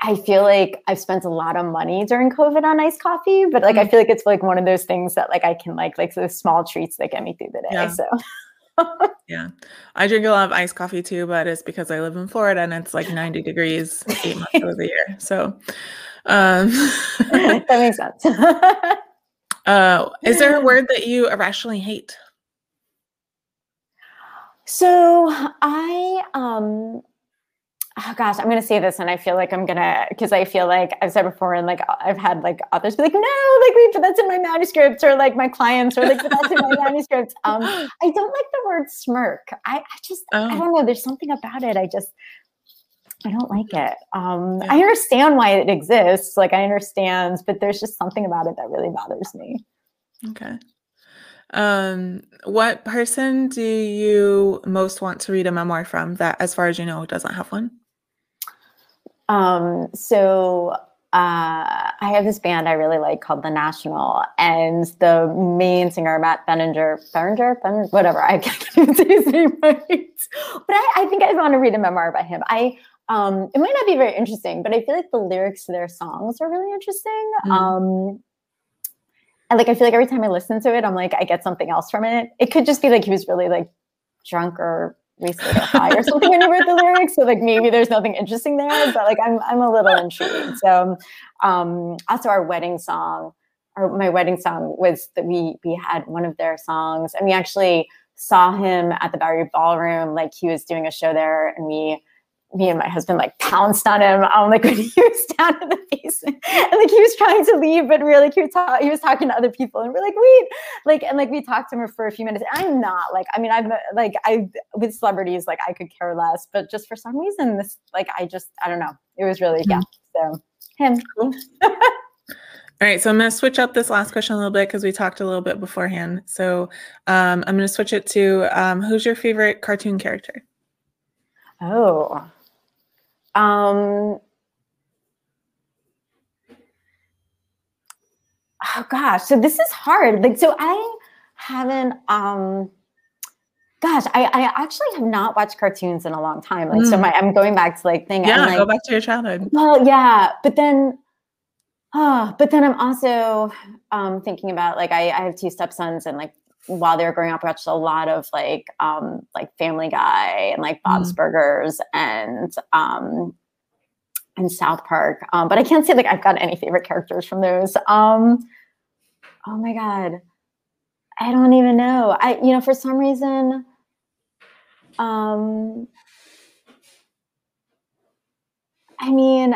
I feel like I've spent a lot of money during COVID on iced coffee, but like mm I feel like it's like one of those things that like I can like like those small treats that get me through the day. Yeah. So yeah. I drink a lot of iced coffee too, but it's because I live in Florida and it's like 90 degrees eight months of the year. So um that makes sense. uh is there a word that you irrationally hate? So I um oh gosh, I'm gonna say this, and I feel like I'm gonna because I feel like I've said before, and like I've had like others be like, no, like we but that's in my manuscripts or like my clients are like, but that's in my manuscripts. Um, I don't like the word smirk. I, I just oh. I don't know. There's something about it. I just I don't like it. Um, yeah. I understand why it exists, like I understand, but there's just something about it that really bothers me. Okay. Um, what person do you most want to read a memoir from that, as far as you know, doesn't have one? Um, so uh, I have this band I really like called The National, and the main singer Matt Benninger, Benninger, ben, whatever I can't say his name right, but I, I think I want to read a memoir by him. I um, it might not be very interesting, but I feel like the lyrics to their songs are really interesting. Mm-hmm. Um, and like I feel like every time I listen to it, I'm like I get something else from it. It could just be like he was really like drunk or or high or something when you wrote the lyrics. So like maybe there's nothing interesting there, but like I'm I'm a little intrigued. So um also our wedding song, or my wedding song was that we we had one of their songs and we actually saw him at the Bowery Ballroom, like he was doing a show there and we me and my husband like pounced on him um, like when he was down in the basement and like he was trying to leave but really he was, ta- he was talking to other people and we're like wait like and like we talked to him for a few minutes i'm not like i mean i'm like i with celebrities like i could care less but just for some reason this like i just i don't know it was really mm-hmm. yeah so him cool. All right, so I'm going to switch up this last question a little bit because we talked a little bit beforehand. So um, I'm going to switch it to um, who's your favorite cartoon character? Oh, um, oh gosh, so this is hard. Like, so I haven't. Um, gosh, I, I actually have not watched cartoons in a long time. Like, mm. so my I'm going back to like thing. Yeah, like, go back to your childhood. Well, yeah, but then. Oh, but then I'm also um, thinking about like I, I have two stepsons and like while they were growing up, I watched a lot of like um, like Family Guy and like Bob's mm. Burgers and um, and South Park. Um, but I can't say like I've got any favorite characters from those. Um, oh my god, I don't even know. I you know for some reason, um, I mean,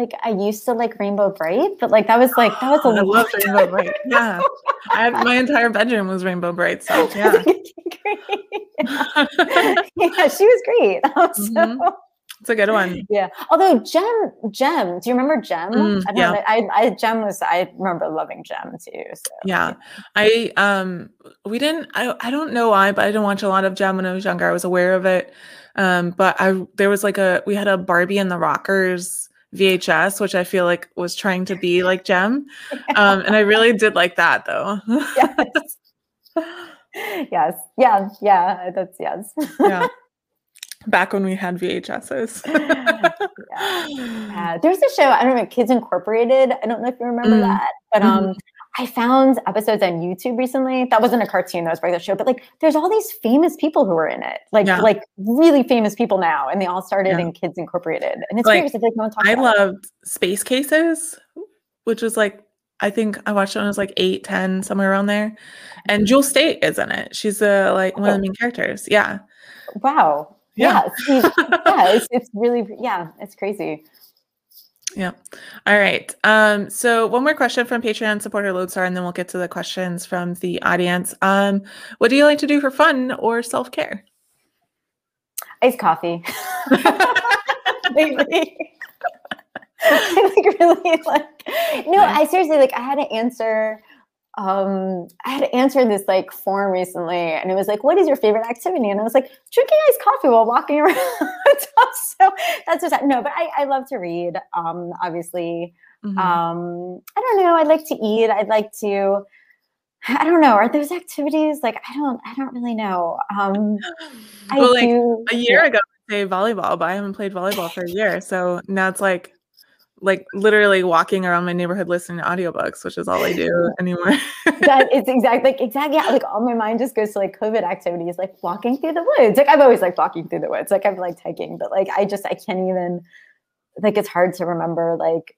like I used to like Rainbow Brite, but like that was like that was a I love Rainbow Brite. Yeah, I had, my entire bedroom was Rainbow Brite. So yeah, yeah, she was great. mm-hmm. It's a good one. Yeah. Although Jem, Jem, do you remember Jem? Mm, I yeah. Know, I, I, Jem was, I remember loving Jem too. So. Yeah. I, um, we didn't, I, I don't know why, but I didn't watch a lot of Jem when I was younger. I was aware of it. Um, but I, there was like a, we had a Barbie and the Rockers VHS, which I feel like was trying to be like Jem. Um, and I really did like that though. yes. yes. Yeah. Yeah. That's yes. yeah back when we had VHSs. yeah. yeah. There's a show, I don't know, Kids Incorporated. I don't know if you remember mm. that, but um, mm-hmm. I found episodes on YouTube recently. That wasn't a cartoon, that was part of the show, but like there's all these famous people who are in it, like yeah. like really famous people now, and they all started yeah. in Kids Incorporated. And it's like, weird like no one talks I loved it. Space Cases, which was like I think I watched it when I was like eight, 10, somewhere around there. And Jewel Staite is in it. She's uh, like one of the oh. main characters. Yeah. Wow yeah, yeah, yeah it's, it's really yeah, it's crazy. Yeah. All right. Um, so one more question from Patreon supporter Lodestar, and then we'll get to the questions from the audience. Um, what do you like to do for fun or self care? Iced coffee. Lately. I like really like no, I seriously like I had to answer um, I had answered this like form recently, and it was like, "What is your favorite activity?" And I was like, "Drinking iced coffee while walking around." so that's just no, but I, I love to read. Um, obviously, mm-hmm. um, I don't know. I like to eat. I'd like to. I don't know. Are those activities like I don't? I don't really know. Um, well, I like do, a year yeah. ago, I played volleyball, but I haven't played volleyball for a year. So now it's like like literally walking around my neighborhood listening to audiobooks, which is all I do anymore. that is exactly like exactly yeah, like all my mind just goes to like COVID activities, like walking through the woods. Like I've always like walking through the woods. Like I'm like hiking, but like I just I can't even like it's hard to remember like,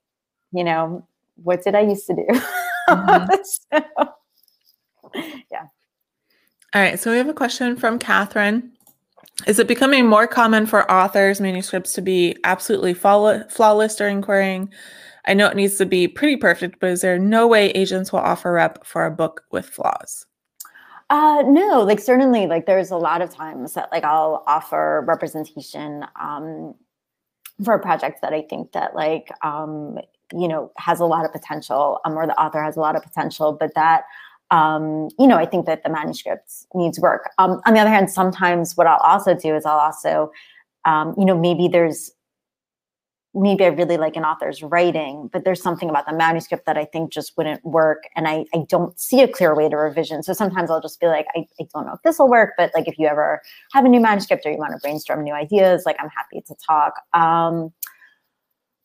you know, what did I used to do? Mm-hmm. so, yeah. All right. So we have a question from Catherine. Is it becoming more common for authors' manuscripts to be absolutely flawless during querying? I know it needs to be pretty perfect, but is there no way agents will offer rep for a book with flaws? Uh, no, like certainly, like there's a lot of times that like I'll offer representation um, for project that I think that like um, you know has a lot of potential, um, or the author has a lot of potential, but that um, you know, I think that the manuscript needs work. Um, on the other hand, sometimes what I'll also do is I'll also, um, you know, maybe there's, maybe I really like an author's writing, but there's something about the manuscript that I think just wouldn't work. And I, I don't see a clear way to revision. So sometimes I'll just be like, I, I don't know if this will work, but like if you ever have a new manuscript or you want to brainstorm new ideas, like I'm happy to talk.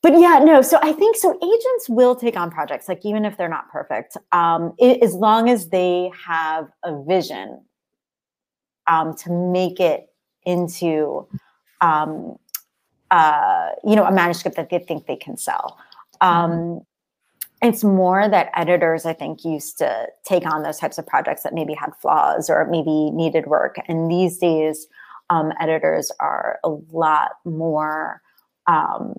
But yeah, no. So I think so. Agents will take on projects, like even if they're not perfect, um, it, as long as they have a vision um, to make it into, um, uh, you know, a manuscript that they think they can sell. Um, mm-hmm. It's more that editors, I think, used to take on those types of projects that maybe had flaws or maybe needed work, and these days um, editors are a lot more um,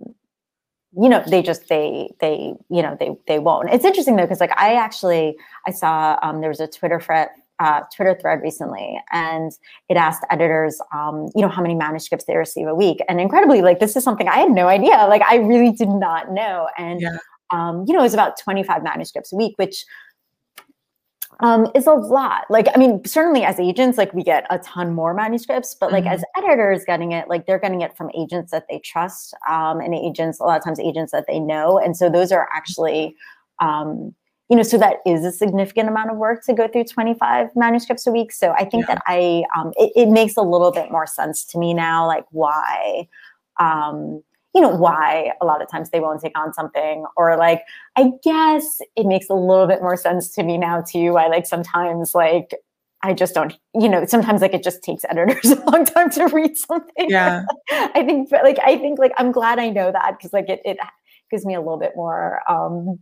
you know they just they they you know they they won't it's interesting though because like i actually i saw um, there was a twitter thread uh, Twitter thread recently, and it asked editors, um, you know, how many manuscripts they receive a week. And incredibly, like this is something I had no idea. Like I really did not know. And yeah. um, you know, it was about 25 manuscripts a week, which um, is a lot. Like, I mean, certainly as agents, like we get a ton more manuscripts, but like mm-hmm. as editors getting it, like they're getting it from agents that they trust, um, and agents, a lot of times agents that they know. And so those are actually, um, you know, so that is a significant amount of work to go through 25 manuscripts a week. So I think yeah. that I, um, it, it, makes a little bit more sense to me now, like why, um, you know why a lot of times they won't take on something or like i guess it makes a little bit more sense to me now too i like sometimes like i just don't you know sometimes like it just takes editors a long time to read something. Yeah. I think but like i think like i'm glad i know that because like it, it gives me a little bit more um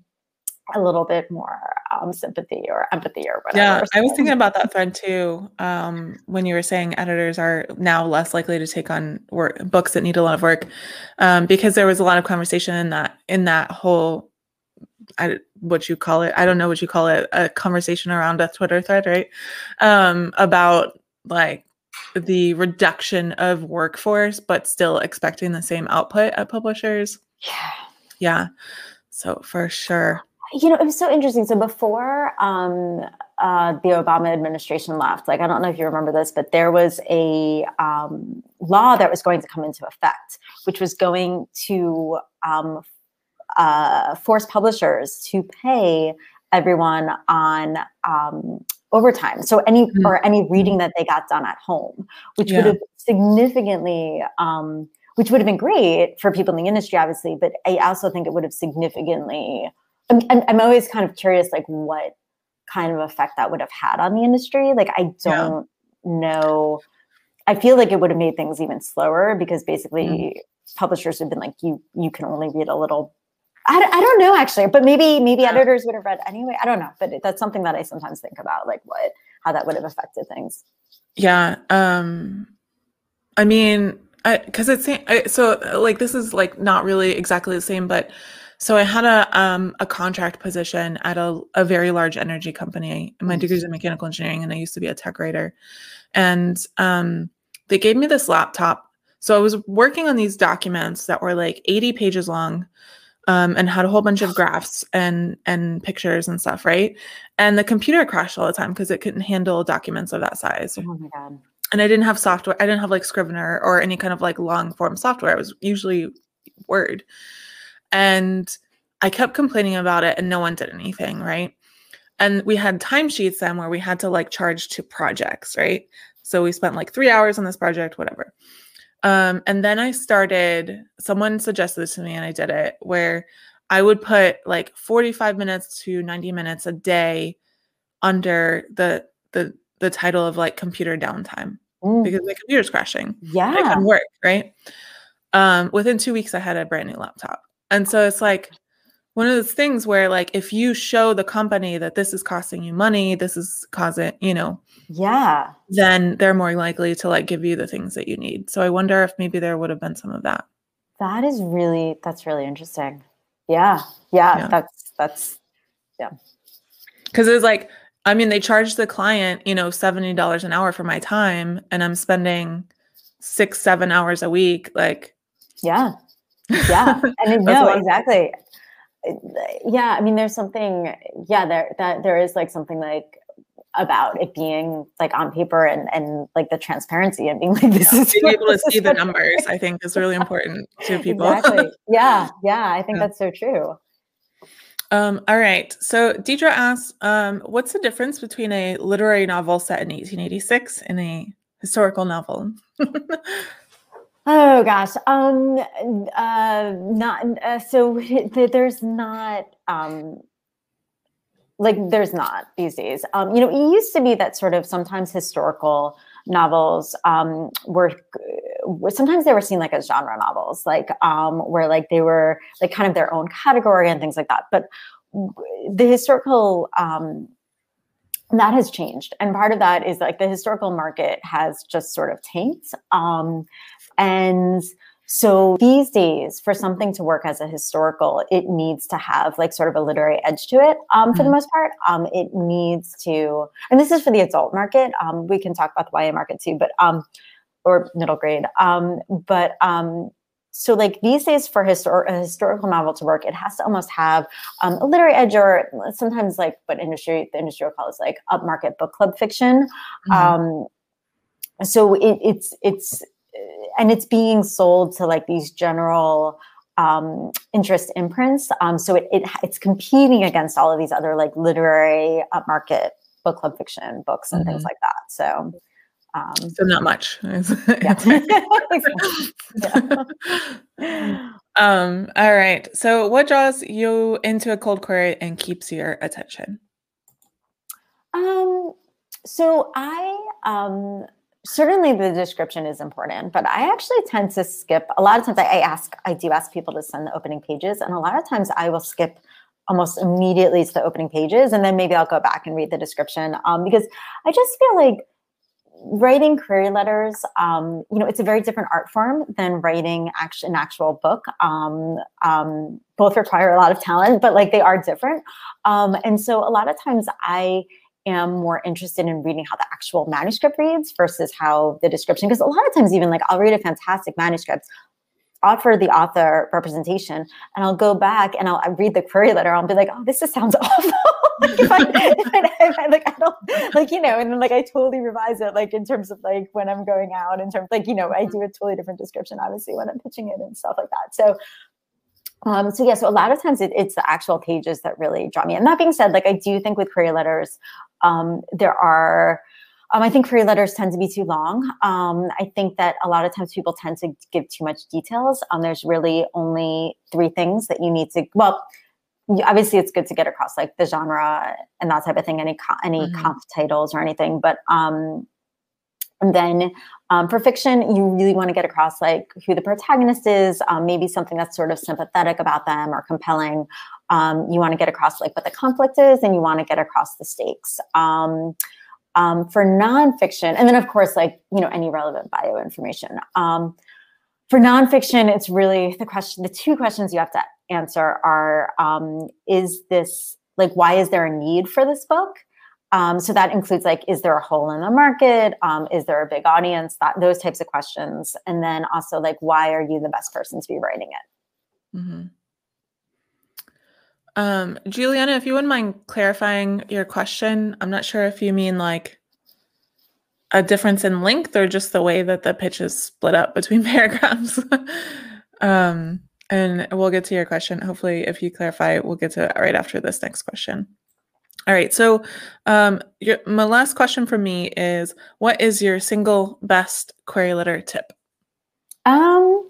a little bit more um, sympathy or empathy or whatever. Yeah, I was thinking about that thread too. Um, when you were saying editors are now less likely to take on work books that need a lot of work, um, because there was a lot of conversation in that in that whole, I, what you call it, I don't know what you call it, a conversation around a Twitter thread, right? Um, about like the reduction of workforce, but still expecting the same output at publishers. Yeah. Yeah. So for sure you know, it was so interesting. So before um, uh, the Obama administration left, like I don't know if you remember this, but there was a um, law that was going to come into effect, which was going to um, uh, force publishers to pay everyone on um, overtime. So any mm-hmm. or any reading that they got done at home, which yeah. would have significantly um, which would have been great for people in the industry, obviously, but I also think it would have significantly I'm, I'm always kind of curious, like what kind of effect that would have had on the industry. Like, I don't yeah. know. I feel like it would have made things even slower because basically mm. publishers have been like, you you can only read a little. I, I don't know actually, but maybe maybe yeah. editors would have read anyway. I don't know, but that's something that I sometimes think about, like what how that would have affected things. Yeah, um, I mean, because it's so like this is like not really exactly the same, but so I had a um, a contract position at a, a very large energy company. My degree is in mechanical engineering, and I used to be a tech writer. And um, they gave me this laptop. So I was working on these documents that were like 80 pages long, um, and had a whole bunch of graphs and and pictures and stuff, right? And the computer crashed all the time because it couldn't handle documents of that size. Oh my god! And I didn't have software. I didn't have like Scrivener or any kind of like long form software. It was usually Word. And I kept complaining about it and no one did anything, right? And we had timesheets then where we had to like charge to projects, right? So we spent like three hours on this project, whatever. Um, and then I started, someone suggested this to me and I did it, where I would put like 45 minutes to 90 minutes a day under the the the title of like computer downtime mm. because my computer's crashing. Yeah. It can work, right? Um, within two weeks I had a brand new laptop. And so it's like one of those things where like if you show the company that this is costing you money, this is causing, you know, yeah, then they're more likely to like give you the things that you need. So I wonder if maybe there would have been some of that. That is really that's really interesting. Yeah. Yeah, yeah. that's that's yeah. Cuz it's like I mean they charge the client, you know, $70 an hour for my time and I'm spending 6 7 hours a week like yeah yeah and no exactly yeah i mean there's something yeah there that there is like something like about it being like on paper and and like the transparency and being like this yeah, is being able to see the numbers i think is really important to people exactly. yeah yeah i think yeah. that's so true um, all right. So Deidre asks, um, what's the difference between a literary novel set in 1886 and a historical novel? Oh gosh, um, uh, not uh, so. There's not um, like there's not these days. Um, you know, it used to be that sort of sometimes historical novels um, were sometimes they were seen like as genre novels, like um, where like they were like kind of their own category and things like that. But the historical um, that has changed and part of that is like the historical market has just sort of tanked um, and so these days, for something to work as a historical, it needs to have like sort of a literary edge to it. Um, for mm-hmm. the most part, um, it needs to, and this is for the adult market. Um, we can talk about the YA market too, but um, or middle grade. Um, but um, so like these days, for histor- a historical novel to work, it has to almost have um, a literary edge, or sometimes like what industry the industry will call is like upmarket book club fiction. Mm-hmm. Um, so it, it's it's and it's being sold to like these general um, interest imprints. Um, so it, it, it's competing against all of these other like literary upmarket book club fiction books and mm-hmm. things like that. So. Um, so not much. yeah. um, all right. So what draws you into a cold query and keeps your attention? Um, so I um certainly the description is important, but I actually tend to skip. A lot of times I, ask, I do ask people to send the opening pages, and a lot of times I will skip almost immediately to the opening pages, and then maybe I'll go back and read the description um, because I just feel like writing query letters, um, you know, it's a very different art form than writing actually an actual book. Um, um, both require a lot of talent, but like they are different. Um, and so a lot of times I am more interested in reading how the actual manuscript reads versus how the description, because a lot of times, even like I'll read a fantastic manuscript, offer the author representation, and I'll go back and I'll, read the query letter. I'll be like, oh, this just sounds awful. like if I, if I, if I, like I don't like you know, and then like I totally revise it like in terms of like when I'm going out in terms like you know I do a totally different description obviously when I'm pitching it and stuff like that. So um, so yeah, so a lot of times it, it's the actual pages that really draw me. And that being said, like I do think with query letters, um, there are, um, I think query letters tend to be too long. Um, I think that a lot of times people tend to give too much details. Um, there's really only three things that you need to, well, obviously it's good to get across like the genre and that type of thing, any, any mm-hmm. comp titles or anything, but um, and then um, for fiction, you really want to get across like who the protagonist is, um, maybe something that's sort of sympathetic about them or compelling. Um, you want to get across like what the conflict is, and you want to get across the stakes. Um, um, for nonfiction, and then of course, like you know, any relevant bio information. Um, for nonfiction, it's really the question. The two questions you have to answer are: Is this like why is there a need for this book? Um, so that includes like, is there a hole in the market? Um, is there a big audience? That those types of questions, and then also like, why are you the best person to be writing it? Mm-hmm. Um, Juliana, if you wouldn't mind clarifying your question, I'm not sure if you mean like a difference in length or just the way that the pitch is split up between paragraphs. um, and we'll get to your question. Hopefully, if you clarify, we'll get to it right after this next question. All right. So, um, your, my last question for me is what is your single best query letter tip? Um,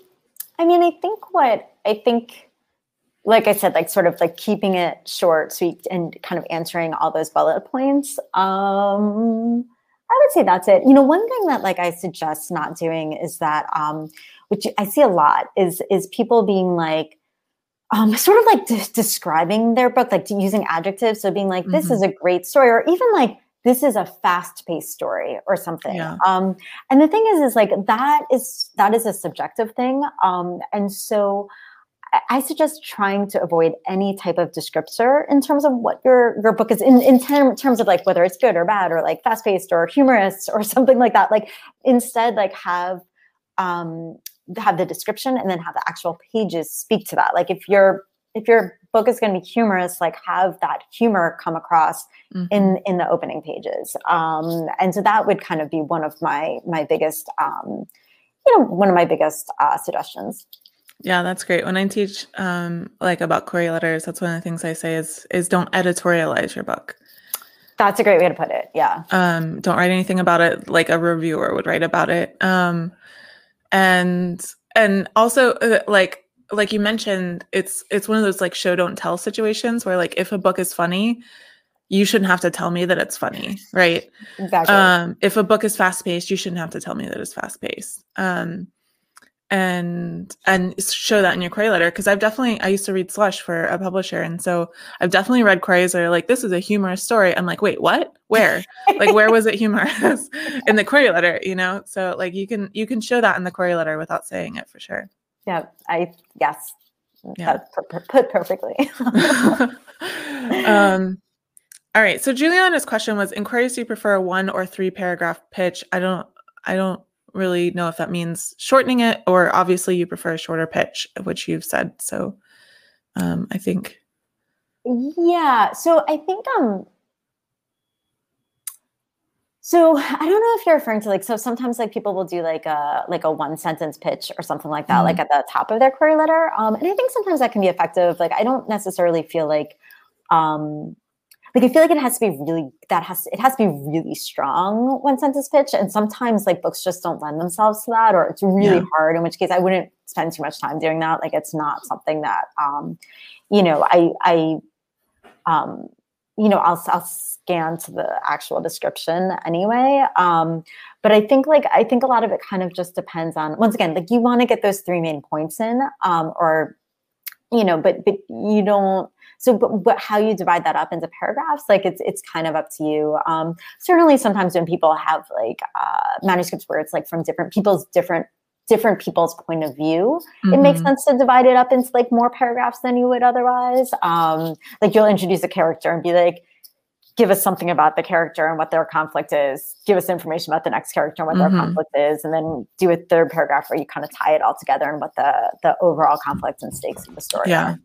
I mean, I think what I think, like I said, like sort of like keeping it short, sweet, and kind of answering all those bullet points. Um, I would say that's it. You know, one thing that like I suggest not doing is that, um, which I see a lot is is people being like, um, sort of like de- describing their book, like using adjectives. So being like, this mm-hmm. is a great story, or even like, this is a fast-paced story or something. Yeah. Um, and the thing is, is like that is that is a subjective thing. Um, and so I suggest trying to avoid any type of descriptor in terms of what your your book is in, in term, terms of like whether it's good or bad or like fast paced or humorous or something like that. Like instead, like have um, have the description and then have the actual pages speak to that. Like if your if your book is going to be humorous, like have that humor come across mm-hmm. in in the opening pages. Um, and so that would kind of be one of my my biggest, um, you know, one of my biggest uh, suggestions. Yeah, that's great. When I teach um, like about query letters, that's one of the things I say is is don't editorialize your book. That's a great way to put it. Yeah. Um, don't write anything about it like a reviewer would write about it. Um, and and also uh, like like you mentioned it's it's one of those like show don't tell situations where like if a book is funny you shouldn't have to tell me that it's funny right? Exactly um if a book is fast paced you shouldn't have to tell me that it's fast paced um and and show that in your query letter because I've definitely I used to read slush for a publisher and so I've definitely read queries that are like this is a humorous story. I'm like wait what? Where? Like where was it humorous in the query letter? You know? So like you can you can show that in the query letter without saying it for sure. Yeah I yes. Yeah. Put perfectly. Um all right. So Juliana's question was inquiries do you prefer a one or three paragraph pitch? I don't I don't really know if that means shortening it or obviously you prefer a shorter pitch, which you've said. So um, I think. Yeah. So I think um so I don't know if you're referring to like so sometimes like people will do like a like a one sentence pitch or something like that, mm-hmm. like at the top of their query letter. Um, and I think sometimes that can be effective. Like I don't necessarily feel like um like I feel like it has to be really that has it has to be really strong when sentence pitch, and sometimes like books just don't lend themselves to that, or it's really yeah. hard. In which case, I wouldn't spend too much time doing that. Like it's not something that um, you know I I um, you know I'll I'll scan to the actual description anyway. Um, but I think like I think a lot of it kind of just depends on once again like you want to get those three main points in, um, or you know, but but you don't so but, but how you divide that up into paragraphs like it's it's kind of up to you um, certainly sometimes when people have like uh, manuscripts where it's like from different people's different different people's point of view mm-hmm. it makes mm-hmm. sense to divide it up into like more paragraphs than you would otherwise um, like you'll introduce a character and be like give us something about the character and what their conflict is give us information about the next character and what mm-hmm. their conflict is and then do a third paragraph where you kind of tie it all together and what the the overall conflict and stakes of the story yeah are.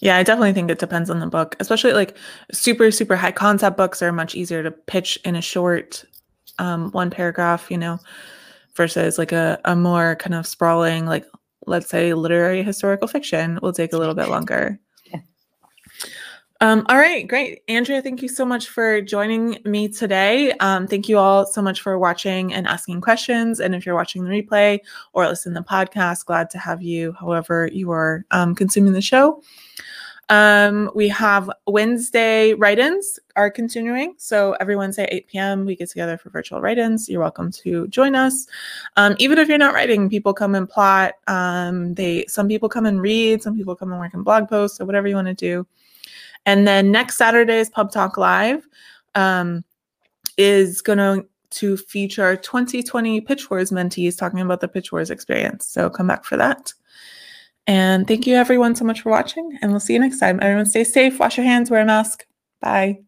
Yeah, I definitely think it depends on the book, especially like super, super high concept books are much easier to pitch in a short um, one paragraph, you know, versus like a, a more kind of sprawling, like let's say literary historical fiction will take a little bit longer. Um, all right, great. Andrea, thank you so much for joining me today. Um, thank you all so much for watching and asking questions. And if you're watching the replay or listen to the podcast, glad to have you, however, you are um, consuming the show. Um, we have Wednesday write-ins are continuing. So every Wednesday, 8 p.m., we get together for virtual write-ins. You're welcome to join us. Um, even if you're not writing, people come and plot. Um, they some people come and read, some people come and work in blog posts, or whatever you want to do. And then next Saturday's Pub Talk Live um, is going to feature 2020 Pitch Wars mentees talking about the Pitch Wars experience. So come back for that. And thank you everyone so much for watching, and we'll see you next time. Everyone stay safe, wash your hands, wear a mask. Bye.